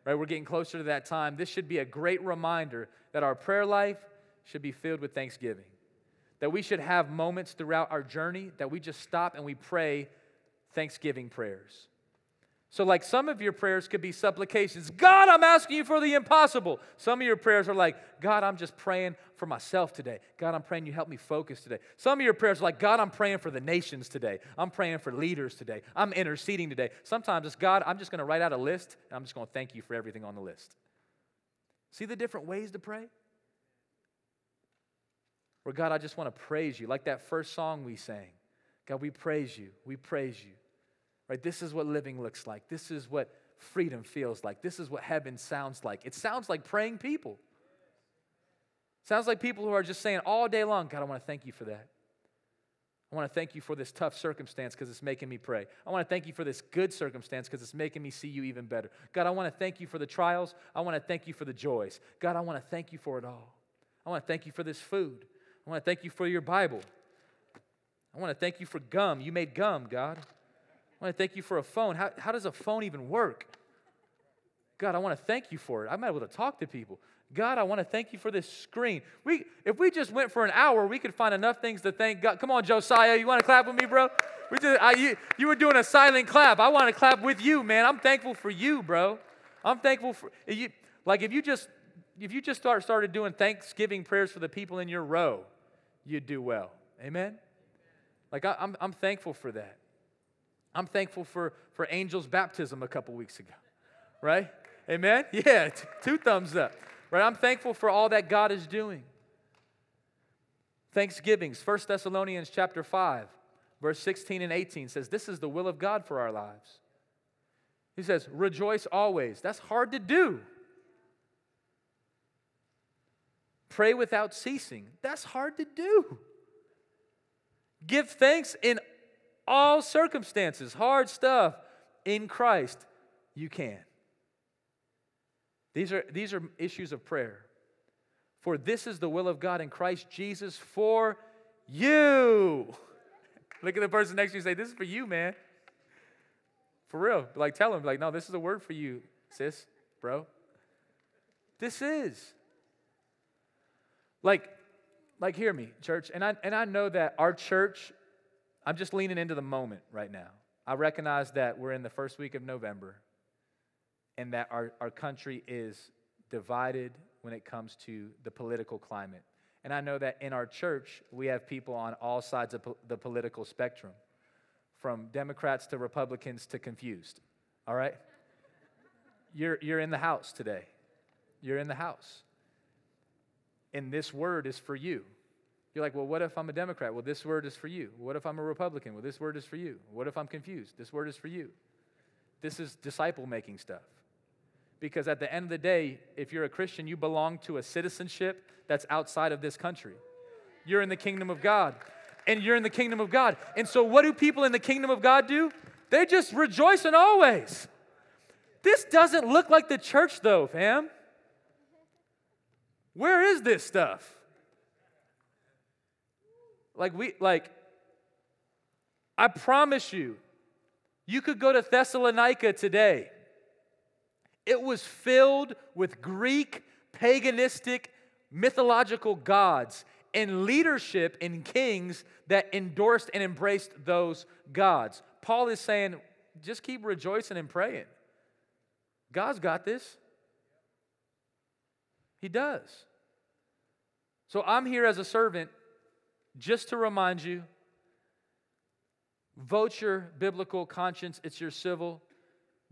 Right? We're getting closer to that time. This should be a great reminder that our prayer life should be filled with thanksgiving that we should have moments throughout our journey that we just stop and we pray thanksgiving prayers. So, like some of your prayers could be supplications God, I'm asking you for the impossible. Some of your prayers are like, God, I'm just praying for myself today. God, I'm praying you help me focus today. Some of your prayers are like, God, I'm praying for the nations today. I'm praying for leaders today. I'm interceding today. Sometimes it's, God, I'm just going to write out a list and I'm just going to thank you for everything on the list. See the different ways to pray? Where, God, I just want to praise you. Like that first song we sang. God, we praise you. We praise you. Right? This is what living looks like. This is what freedom feels like. This is what heaven sounds like. It sounds like praying people. Sounds like people who are just saying all day long, God, I want to thank you for that. I want to thank you for this tough circumstance because it's making me pray. I want to thank you for this good circumstance because it's making me see you even better. God, I want to thank you for the trials. I want to thank you for the joys. God, I want to thank you for it all. I want to thank you for this food. I want to thank you for your Bible. I want to thank you for gum. You made gum, God. I want to thank you for a phone. How, how does a phone even work? God, I want to thank you for it. I'm able to talk to people. God, I want to thank you for this screen. We, if we just went for an hour, we could find enough things to thank God. Come on, Josiah, you want to clap with me, bro? We just, I, you, you were doing a silent clap. I want to clap with you, man. I'm thankful for you, bro. I'm thankful for you. Like if you just if you just start started doing Thanksgiving prayers for the people in your row, you'd do well. Amen? Like, I, I'm, I'm thankful for that. I'm thankful for, for Angel's baptism a couple weeks ago, right? Amen? Yeah, t- two thumbs up, right? I'm thankful for all that God is doing. Thanksgivings, 1 Thessalonians chapter 5, verse 16 and 18 says, This is the will of God for our lives. He says, Rejoice always. That's hard to do. Pray without ceasing. That's hard to do. Give thanks in all circumstances, hard stuff in Christ. You can. These are, these are issues of prayer. For this is the will of God in Christ Jesus for you. Look at the person next to you say, This is for you, man. For real. Like, tell him, like, no, this is a word for you, sis, bro. This is. Like, like hear me, church. And I and I know that our church, I'm just leaning into the moment right now. I recognize that we're in the first week of November and that our, our country is divided when it comes to the political climate. And I know that in our church, we have people on all sides of po- the political spectrum, from Democrats to Republicans to confused. All right? You're, you're in the house today. You're in the house. And this word is for you. You're like, well, what if I'm a Democrat? Well, this word is for you. What if I'm a Republican? Well, this word is for you. What if I'm confused? This word is for you. This is disciple making stuff. Because at the end of the day, if you're a Christian, you belong to a citizenship that's outside of this country. You're in the kingdom of God. And you're in the kingdom of God. And so, what do people in the kingdom of God do? They just rejoice in always. This doesn't look like the church, though, fam. Where is this stuff? Like, we, like, I promise you, you could go to Thessalonica today. It was filled with Greek, paganistic, mythological gods and leadership and kings that endorsed and embraced those gods. Paul is saying, just keep rejoicing and praying. God's got this. He does. So I'm here as a servant just to remind you vote your biblical conscience, it's your civil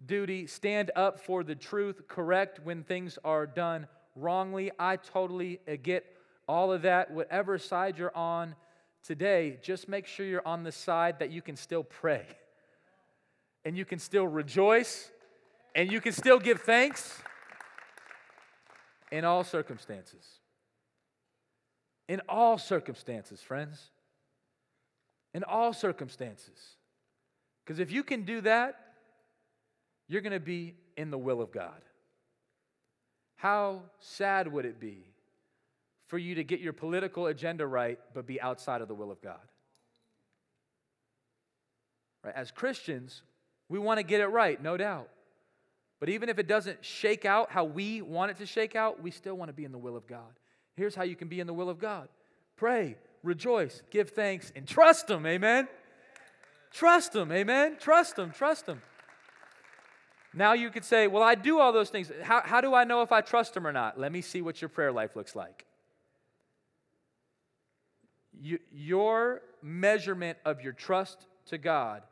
duty. Stand up for the truth, correct when things are done wrongly. I totally get all of that. Whatever side you're on today, just make sure you're on the side that you can still pray and you can still rejoice and you can still give thanks in all circumstances. In all circumstances, friends. In all circumstances. Because if you can do that, you're going to be in the will of God. How sad would it be for you to get your political agenda right, but be outside of the will of God? Right? As Christians, we want to get it right, no doubt. But even if it doesn't shake out how we want it to shake out, we still want to be in the will of God. Here's how you can be in the will of God pray, rejoice, give thanks, and trust Him. Amen? Trust Him. Amen? Trust Him. Trust Him. Now you could say, Well, I do all those things. How, how do I know if I trust Him or not? Let me see what your prayer life looks like. You, your measurement of your trust to God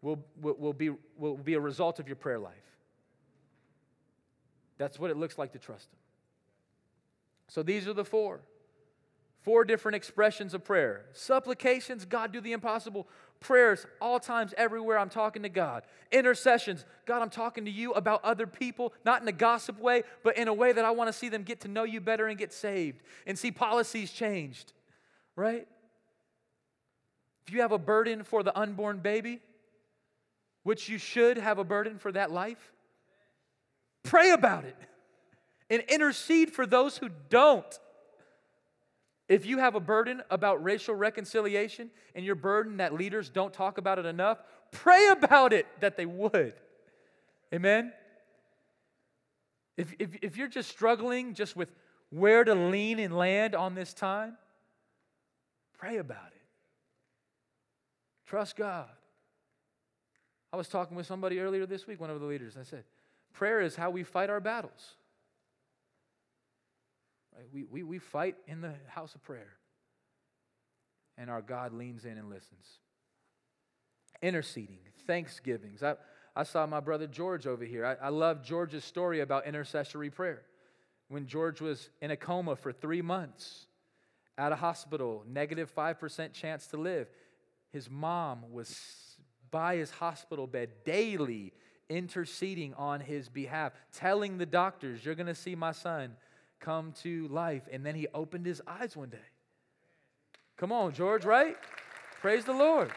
will, will, will, be, will be a result of your prayer life. That's what it looks like to trust Him. So these are the four. Four different expressions of prayer supplications, God, do the impossible. Prayers, all times, everywhere, I'm talking to God. Intercessions, God, I'm talking to you about other people, not in a gossip way, but in a way that I want to see them get to know you better and get saved and see policies changed, right? If you have a burden for the unborn baby, which you should have a burden for that life, pray about it and intercede for those who don't. If you have a burden about racial reconciliation and your burden that leaders don't talk about it enough, pray about it that they would. Amen? If, if, if you're just struggling just with where to lean and land on this time, pray about it. Trust God. I was talking with somebody earlier this week, one of the leaders, I said, prayer is how we fight our battles. Right? We, we, we fight in the house of prayer. And our God leans in and listens. Interceding, thanksgivings. I, I saw my brother George over here. I, I love George's story about intercessory prayer. When George was in a coma for three months at a hospital, negative 5% chance to live, his mom was by his hospital bed daily interceding on his behalf, telling the doctors, You're going to see my son come to life. And then he opened his eyes one day. Come on, George, right? Praise the Lord.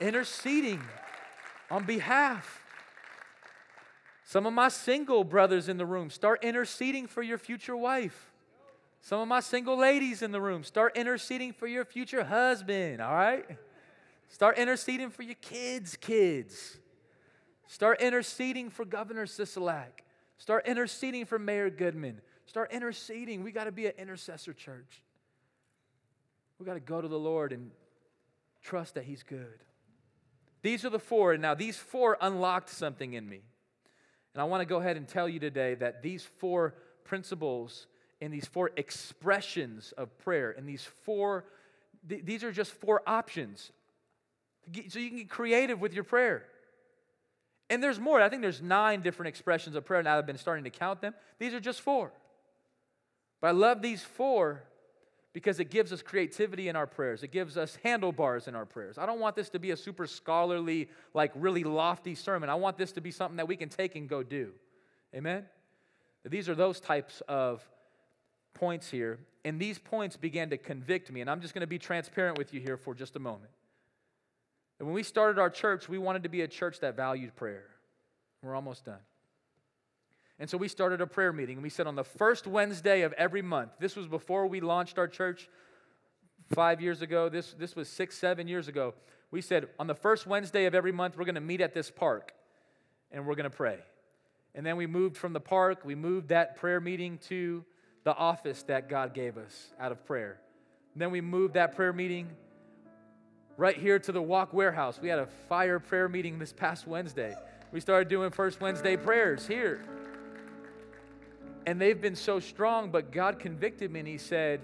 Interceding on behalf. Some of my single brothers in the room, start interceding for your future wife. Some of my single ladies in the room, start interceding for your future husband, all right? Start interceding for your kids' kids. Start interceding for Governor Sisolak. Start interceding for Mayor Goodman. Start interceding. We got to be an intercessor church. We got to go to the Lord and trust that He's good. These are the four. And now these four unlocked something in me. And I want to go ahead and tell you today that these four principles and these four expressions of prayer and these four, th- these are just four options. So you can get creative with your prayer. And there's more. I think there's nine different expressions of prayer now I've been starting to count them. These are just four. But I love these four because it gives us creativity in our prayers. It gives us handlebars in our prayers. I don't want this to be a super scholarly, like really lofty sermon. I want this to be something that we can take and go do. Amen? These are those types of points here. And these points began to convict me. And I'm just going to be transparent with you here for just a moment. And when we started our church, we wanted to be a church that valued prayer. We're almost done. And so we started a prayer meeting. And we said on the first Wednesday of every month, this was before we launched our church five years ago. This, this was six, seven years ago. We said on the first Wednesday of every month, we're going to meet at this park and we're going to pray. And then we moved from the park, we moved that prayer meeting to the office that God gave us out of prayer. And then we moved that prayer meeting right here to the Walk Warehouse. We had a fire prayer meeting this past Wednesday. We started doing First Wednesday prayers here. And they've been so strong, but God convicted me and He said,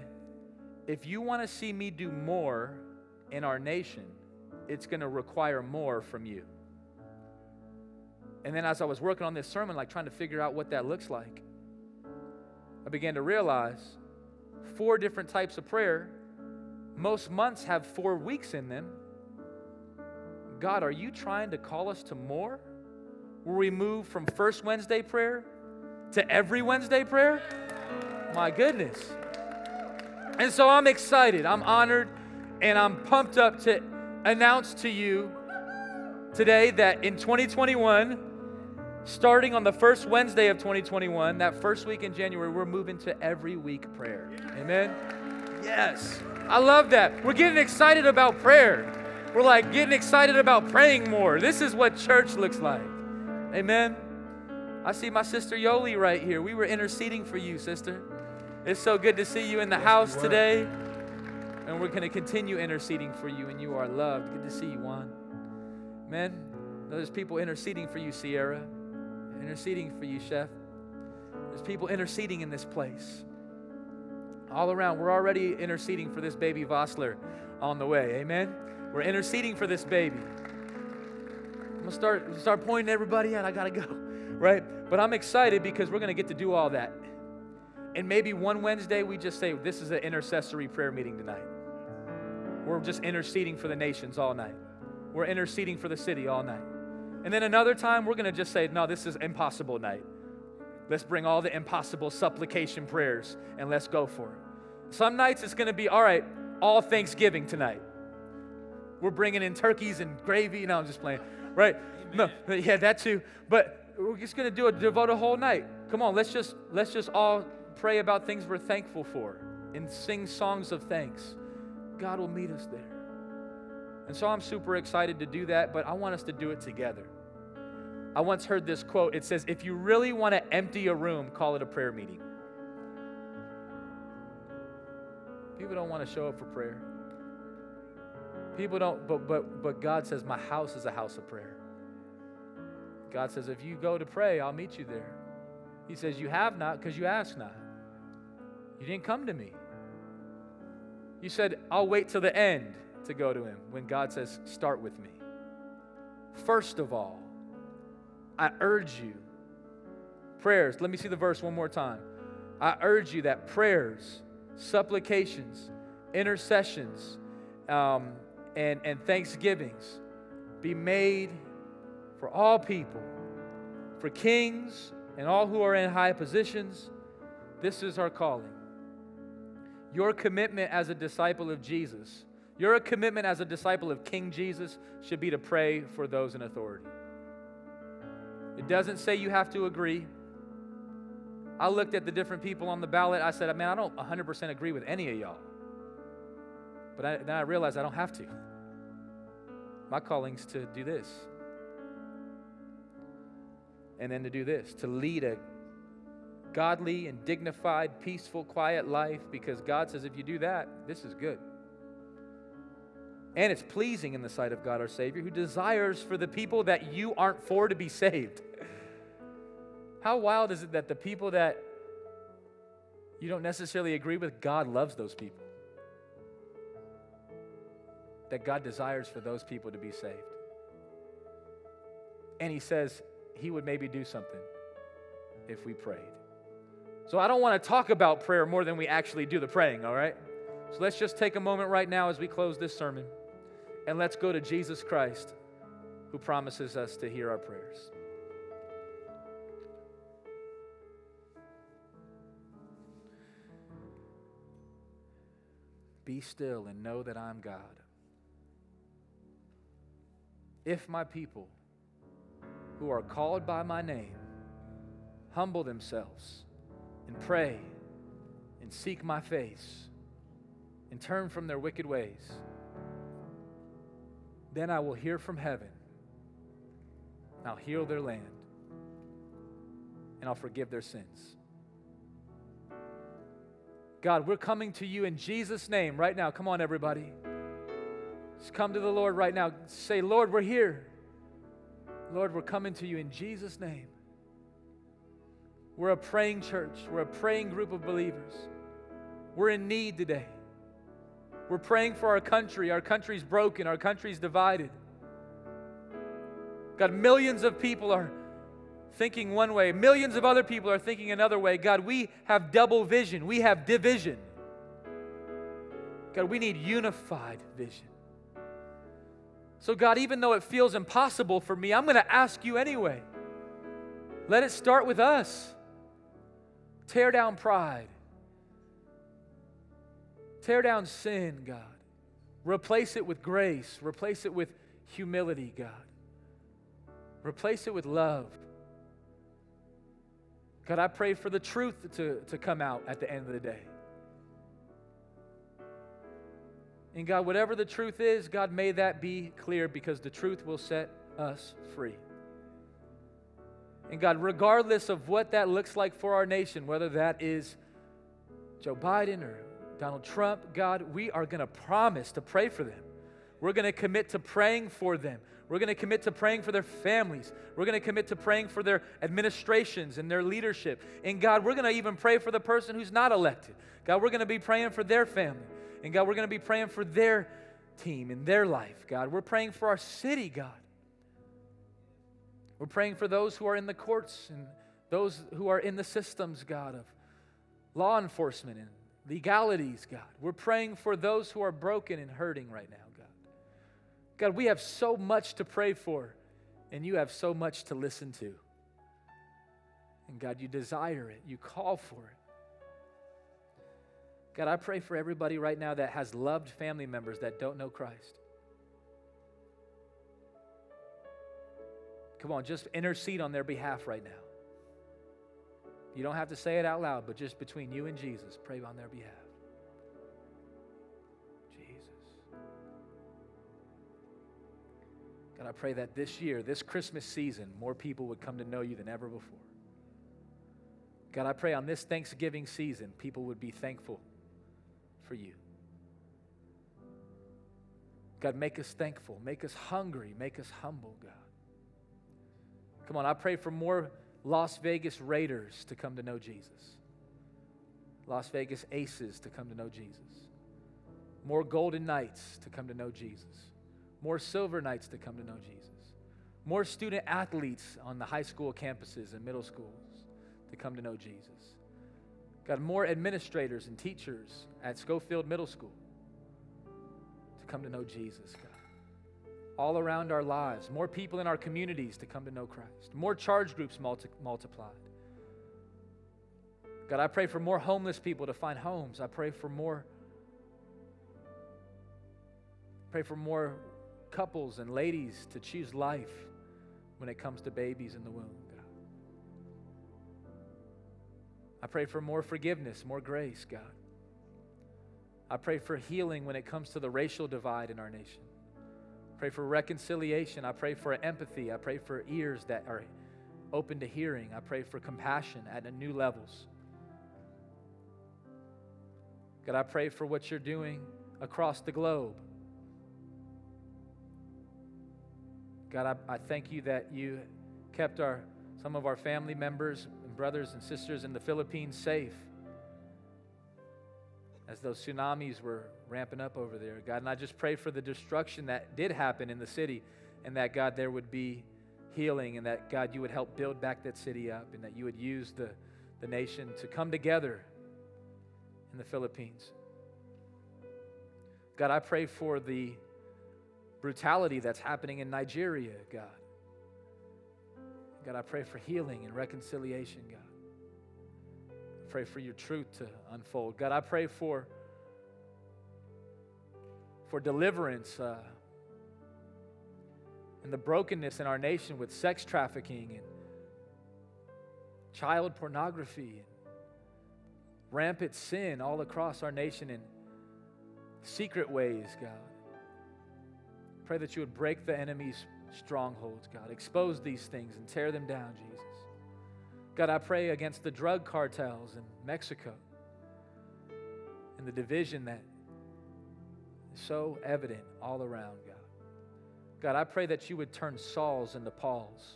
if you want to see me do more in our nation, it's going to require more from you. And then as I was working on this sermon, like trying to figure out what that looks like, I began to realize four different types of prayer. Most months have four weeks in them. God, are you trying to call us to more? Where we move from first Wednesday prayer to every Wednesday prayer? My goodness. And so I'm excited, I'm honored, and I'm pumped up to announce to you today that in 2021, starting on the first Wednesday of 2021, that first week in January, we're moving to every week prayer. Amen? Yes. I love that. We're getting excited about prayer. We're like getting excited about praying more. This is what church looks like. Amen. I see my sister Yoli right here. We were interceding for you, sister. It's so good to see you in the house today. And we're going to continue interceding for you, and you are loved. Good to see you, Juan. Man, there's people interceding for you, Sierra. Interceding for you, Chef. There's people interceding in this place. All around. We're already interceding for this baby Vossler on the way. Amen? We're interceding for this baby. I'm going to start, start pointing everybody out. I got to go right? But I'm excited because we're going to get to do all that. And maybe one Wednesday we just say, This is an intercessory prayer meeting tonight. We're just interceding for the nations all night. We're interceding for the city all night. And then another time we're going to just say, No, this is impossible night. Let's bring all the impossible supplication prayers and let's go for it. Some nights it's going to be, All right, all Thanksgiving tonight. We're bringing in turkeys and gravy. No, I'm just playing, right? Amen. No, yeah, that too. But we're just going to do a devote a whole night. Come on, let's just let's just all pray about things we're thankful for and sing songs of thanks. God will meet us there. And so I'm super excited to do that, but I want us to do it together. I once heard this quote. It says, If you really want to empty a room, call it a prayer meeting. People don't want to show up for prayer. People don't, but, but, but God says, My house is a house of prayer. God says, If you go to pray, I'll meet you there. He says, You have not because you ask not. You didn't come to me. You said, I'll wait till the end to go to him when God says, Start with me. First of all, I urge you, prayers, let me see the verse one more time. I urge you that prayers, supplications, intercessions, um, and, and thanksgivings be made for all people, for kings and all who are in high positions. This is our calling. Your commitment as a disciple of Jesus, your commitment as a disciple of King Jesus should be to pray for those in authority. It doesn't say you have to agree. I looked at the different people on the ballot. I said, man, I don't 100% agree with any of y'all. But I, then I realized I don't have to. My calling's to do this and then to do this to lead a godly and dignified, peaceful, quiet life because God says if you do that, this is good. And it's pleasing in the sight of God our Savior, who desires for the people that you aren't for to be saved. How wild is it that the people that you don't necessarily agree with, God loves those people? That God desires for those people to be saved. And He says He would maybe do something if we prayed. So I don't want to talk about prayer more than we actually do the praying, all right? So let's just take a moment right now as we close this sermon and let's go to Jesus Christ who promises us to hear our prayers. Be still and know that I'm God. If my people who are called by my name humble themselves and pray and seek my face and turn from their wicked ways, then I will hear from heaven. I'll heal their land and I'll forgive their sins. God, we're coming to you in Jesus' name right now. Come on, everybody. Just come to the Lord right now. Say, Lord, we're here. Lord, we're coming to you in Jesus' name. We're a praying church, we're a praying group of believers. We're in need today. We're praying for our country. Our country's broken, our country's divided. God, millions of people are thinking one way, millions of other people are thinking another way. God, we have double vision, we have division. God, we need unified vision. So, God, even though it feels impossible for me, I'm going to ask you anyway. Let it start with us. Tear down pride. Tear down sin, God. Replace it with grace. Replace it with humility, God. Replace it with love. God, I pray for the truth to, to come out at the end of the day. And God, whatever the truth is, God, may that be clear because the truth will set us free. And God, regardless of what that looks like for our nation, whether that is Joe Biden or Donald Trump, God, we are going to promise to pray for them. We're going to commit to praying for them. We're going to commit to praying for their families. We're going to commit to praying for their administrations and their leadership. And God, we're going to even pray for the person who's not elected. God, we're going to be praying for their family. And God, we're going to be praying for their team and their life, God. We're praying for our city, God. We're praying for those who are in the courts and those who are in the systems, God, of law enforcement and legalities, God. We're praying for those who are broken and hurting right now. God. God, we have so much to pray for, and you have so much to listen to. And God, you desire it, you call for it. God, I pray for everybody right now that has loved family members that don't know Christ. Come on, just intercede on their behalf right now. You don't have to say it out loud, but just between you and Jesus, pray on their behalf. Jesus. God, I pray that this year, this Christmas season, more people would come to know you than ever before. God, I pray on this Thanksgiving season, people would be thankful for you. God, make us thankful, make us hungry, make us humble, God. Come on, I pray for more Las Vegas Raiders to come to know Jesus, Las Vegas Aces to come to know Jesus, more Golden Knights to come to know Jesus more Silver Knights to come to know Jesus, more student athletes on the high school campuses and middle schools to come to know Jesus. God, more administrators and teachers at Schofield Middle School to come to know Jesus, God. All around our lives, more people in our communities to come to know Christ, more charge groups multi- multiplied. God, I pray for more homeless people to find homes. I pray for more pray for more couples and ladies to choose life when it comes to babies in the womb, I pray for more forgiveness, more grace, God. I pray for healing when it comes to the racial divide in our nation. Pray for reconciliation. I pray for empathy. I pray for ears that are open to hearing. I pray for compassion at new levels. God, I pray for what you're doing across the globe. God, I, I thank you that you kept our, some of our family members brothers and sisters in the Philippines safe as those tsunamis were ramping up over there, God. And I just pray for the destruction that did happen in the city and that, God, there would be healing and that, God, you would help build back that city up and that you would use the, the nation to come together in the Philippines. God, I pray for the brutality that's happening in Nigeria, God. God, I pray for healing and reconciliation, God. I pray for your truth to unfold. God, I pray for, for deliverance uh, and the brokenness in our nation with sex trafficking and child pornography and rampant sin all across our nation in secret ways, God. Pray that you would break the enemy's strongholds, God. Expose these things and tear them down, Jesus. God, I pray against the drug cartels in Mexico and the division that is so evident all around, God. God, I pray that you would turn Sauls into Pauls.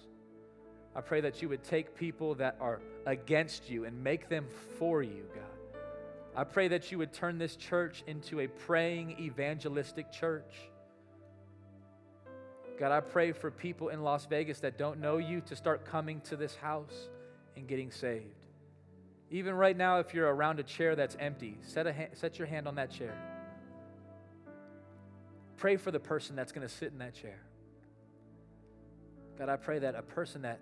I pray that you would take people that are against you and make them for you, God. I pray that you would turn this church into a praying evangelistic church. God, I pray for people in Las Vegas that don't know you to start coming to this house and getting saved. Even right now, if you're around a chair that's empty, set, a ha- set your hand on that chair. Pray for the person that's going to sit in that chair. God, I pray that a person that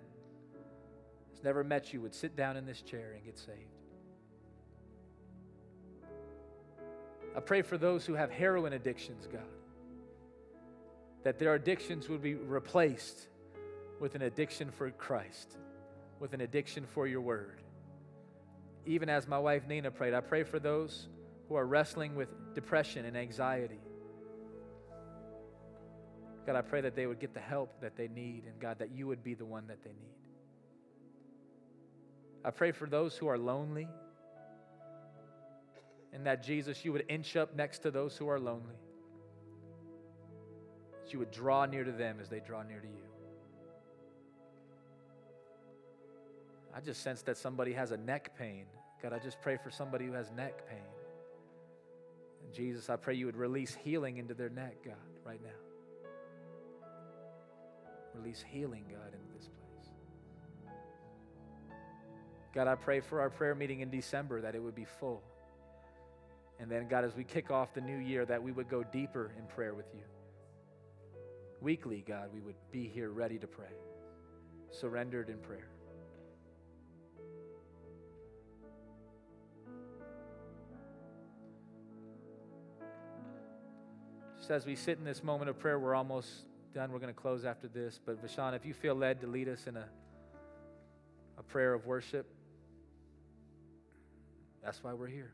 has never met you would sit down in this chair and get saved. I pray for those who have heroin addictions, God, that their addictions would be replaced with an addiction for Christ, with an addiction for your word. Even as my wife Nina prayed, I pray for those who are wrestling with depression and anxiety. God, I pray that they would get the help that they need, and God, that you would be the one that they need. I pray for those who are lonely, and that Jesus, you would inch up next to those who are lonely. That you would draw near to them as they draw near to you. I just sense that somebody has a neck pain. God, I just pray for somebody who has neck pain. And Jesus, I pray you would release healing into their neck, God, right now. Release healing, God, into this place. God, I pray for our prayer meeting in December that it would be full. And then, God, as we kick off the new year, that we would go deeper in prayer with you. Weekly, God, we would be here ready to pray, surrendered in prayer. Just as we sit in this moment of prayer, we're almost done. We're going to close after this. But Vashan, if you feel led to lead us in a, a prayer of worship, that's why we're here.